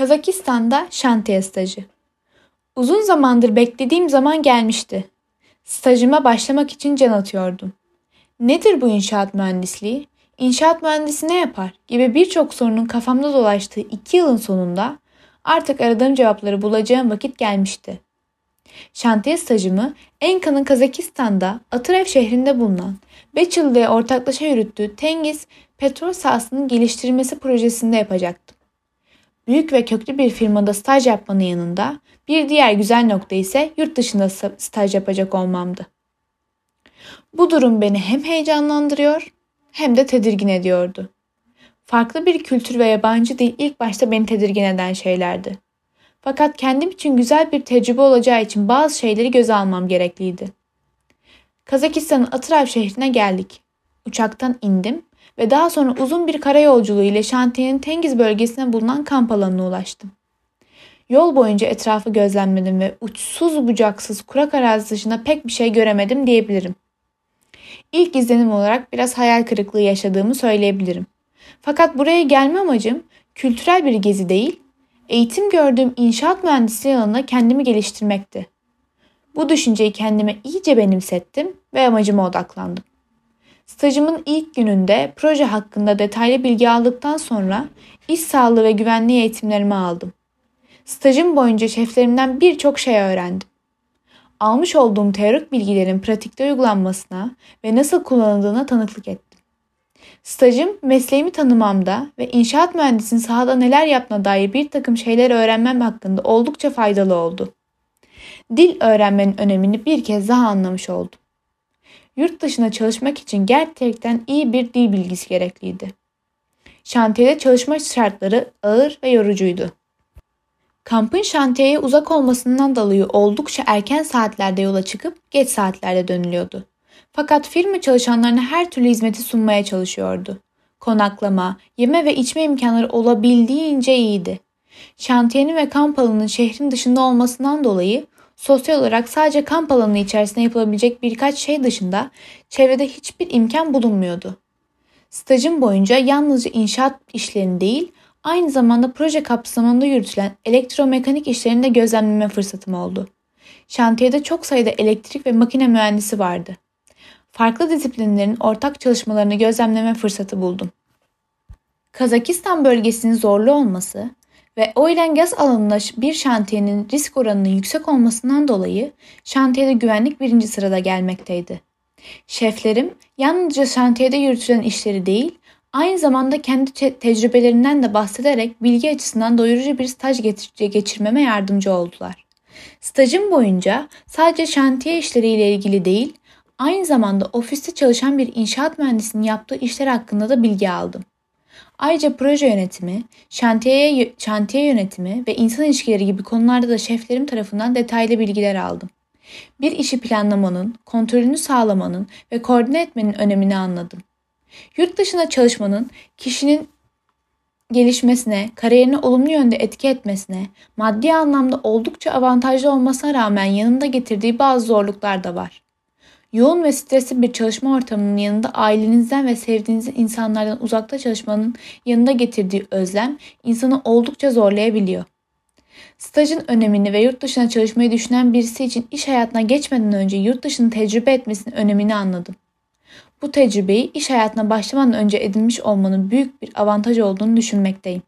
Kazakistan'da şantiye stajı. Uzun zamandır beklediğim zaman gelmişti. Stajıma başlamak için can atıyordum. Nedir bu inşaat mühendisliği? İnşaat mühendisi ne yapar? gibi birçok sorunun kafamda dolaştığı iki yılın sonunda artık aradığım cevapları bulacağım vakit gelmişti. Şantiye stajımı Enka'nın Kazakistan'da Atırev şehrinde bulunan Beçil'de ortaklaşa yürüttüğü Tengiz petrol sahasının geliştirilmesi projesinde yapacaktım. Büyük ve köklü bir firmada staj yapmanın yanında bir diğer güzel nokta ise yurt dışında staj yapacak olmamdı. Bu durum beni hem heyecanlandırıyor hem de tedirgin ediyordu. Farklı bir kültür ve yabancı dil ilk başta beni tedirgin eden şeylerdi. Fakat kendim için güzel bir tecrübe olacağı için bazı şeyleri göze almam gerekliydi. Kazakistan'ın Atırav şehrine geldik. Uçaktan indim ve daha sonra uzun bir karayolculuğu ile şantiyenin Tengiz bölgesine bulunan kamp alanına ulaştım. Yol boyunca etrafı gözlemledim ve uçsuz bucaksız kurak arazi dışında pek bir şey göremedim diyebilirim. İlk izlenim olarak biraz hayal kırıklığı yaşadığımı söyleyebilirim. Fakat buraya gelme amacım kültürel bir gezi değil, eğitim gördüğüm inşaat mühendisliği alanında kendimi geliştirmekti. Bu düşünceyi kendime iyice benimsettim ve amacıma odaklandım. Stajımın ilk gününde proje hakkında detaylı bilgi aldıktan sonra iş sağlığı ve güvenliği eğitimlerimi aldım. Stajım boyunca şeflerimden birçok şey öğrendim. Almış olduğum teorik bilgilerin pratikte uygulanmasına ve nasıl kullanıldığına tanıklık ettim. Stajım mesleğimi tanımamda ve inşaat mühendisinin sahada neler yaptığına dair bir takım şeyler öğrenmem hakkında oldukça faydalı oldu. Dil öğrenmenin önemini bir kez daha anlamış oldum. Yurt dışına çalışmak için gerçekten iyi bir dil bilgisi gerekliydi. Şantiyede çalışma şartları ağır ve yorucuydu. Kampın şantiyeye uzak olmasından dolayı oldukça erken saatlerde yola çıkıp geç saatlerde dönülüyordu. Fakat firma çalışanlarına her türlü hizmeti sunmaya çalışıyordu. Konaklama, yeme ve içme imkanları olabildiğince iyiydi. Şantiyenin ve kamp alanının şehrin dışında olmasından dolayı sosyal olarak sadece kamp alanı içerisinde yapılabilecek birkaç şey dışında çevrede hiçbir imkan bulunmuyordu. Stajım boyunca yalnızca inşaat işlerini değil, aynı zamanda proje kapsamında yürütülen elektromekanik işlerini de gözlemleme fırsatım oldu. Şantiyede çok sayıda elektrik ve makine mühendisi vardı. Farklı disiplinlerin ortak çalışmalarını gözlemleme fırsatı buldum. Kazakistan bölgesinin zorlu olması ve oil and gas alanında bir şantiyenin risk oranının yüksek olmasından dolayı şantiyede güvenlik birinci sırada gelmekteydi. Şeflerim yalnızca şantiyede yürütülen işleri değil, aynı zamanda kendi tecrübelerinden de bahsederek bilgi açısından doyurucu bir staj geçirmeme yardımcı oldular. Stajım boyunca sadece şantiye işleriyle ilgili değil, aynı zamanda ofiste çalışan bir inşaat mühendisinin yaptığı işler hakkında da bilgi aldım. Ayrıca proje yönetimi, şantiye, şantiye yönetimi ve insan ilişkileri gibi konularda da şeflerim tarafından detaylı bilgiler aldım. Bir işi planlamanın, kontrolünü sağlamanın ve koordine etmenin önemini anladım. Yurt dışına çalışmanın kişinin gelişmesine, kariyerine olumlu yönde etki etmesine, maddi anlamda oldukça avantajlı olmasına rağmen yanında getirdiği bazı zorluklar da var. Yoğun ve stresli bir çalışma ortamının yanında ailenizden ve sevdiğiniz insanlardan uzakta çalışmanın yanında getirdiği özlem insanı oldukça zorlayabiliyor. Stajın önemini ve yurt dışına çalışmayı düşünen birisi için iş hayatına geçmeden önce yurt dışını tecrübe etmesinin önemini anladım. Bu tecrübeyi iş hayatına başlamadan önce edinmiş olmanın büyük bir avantaj olduğunu düşünmekteyim.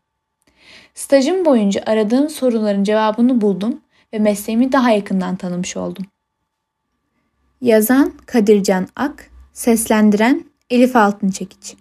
Stajım boyunca aradığım soruların cevabını buldum ve mesleğimi daha yakından tanımış oldum. Yazan Kadircan Ak, seslendiren Elif Altınçekiç.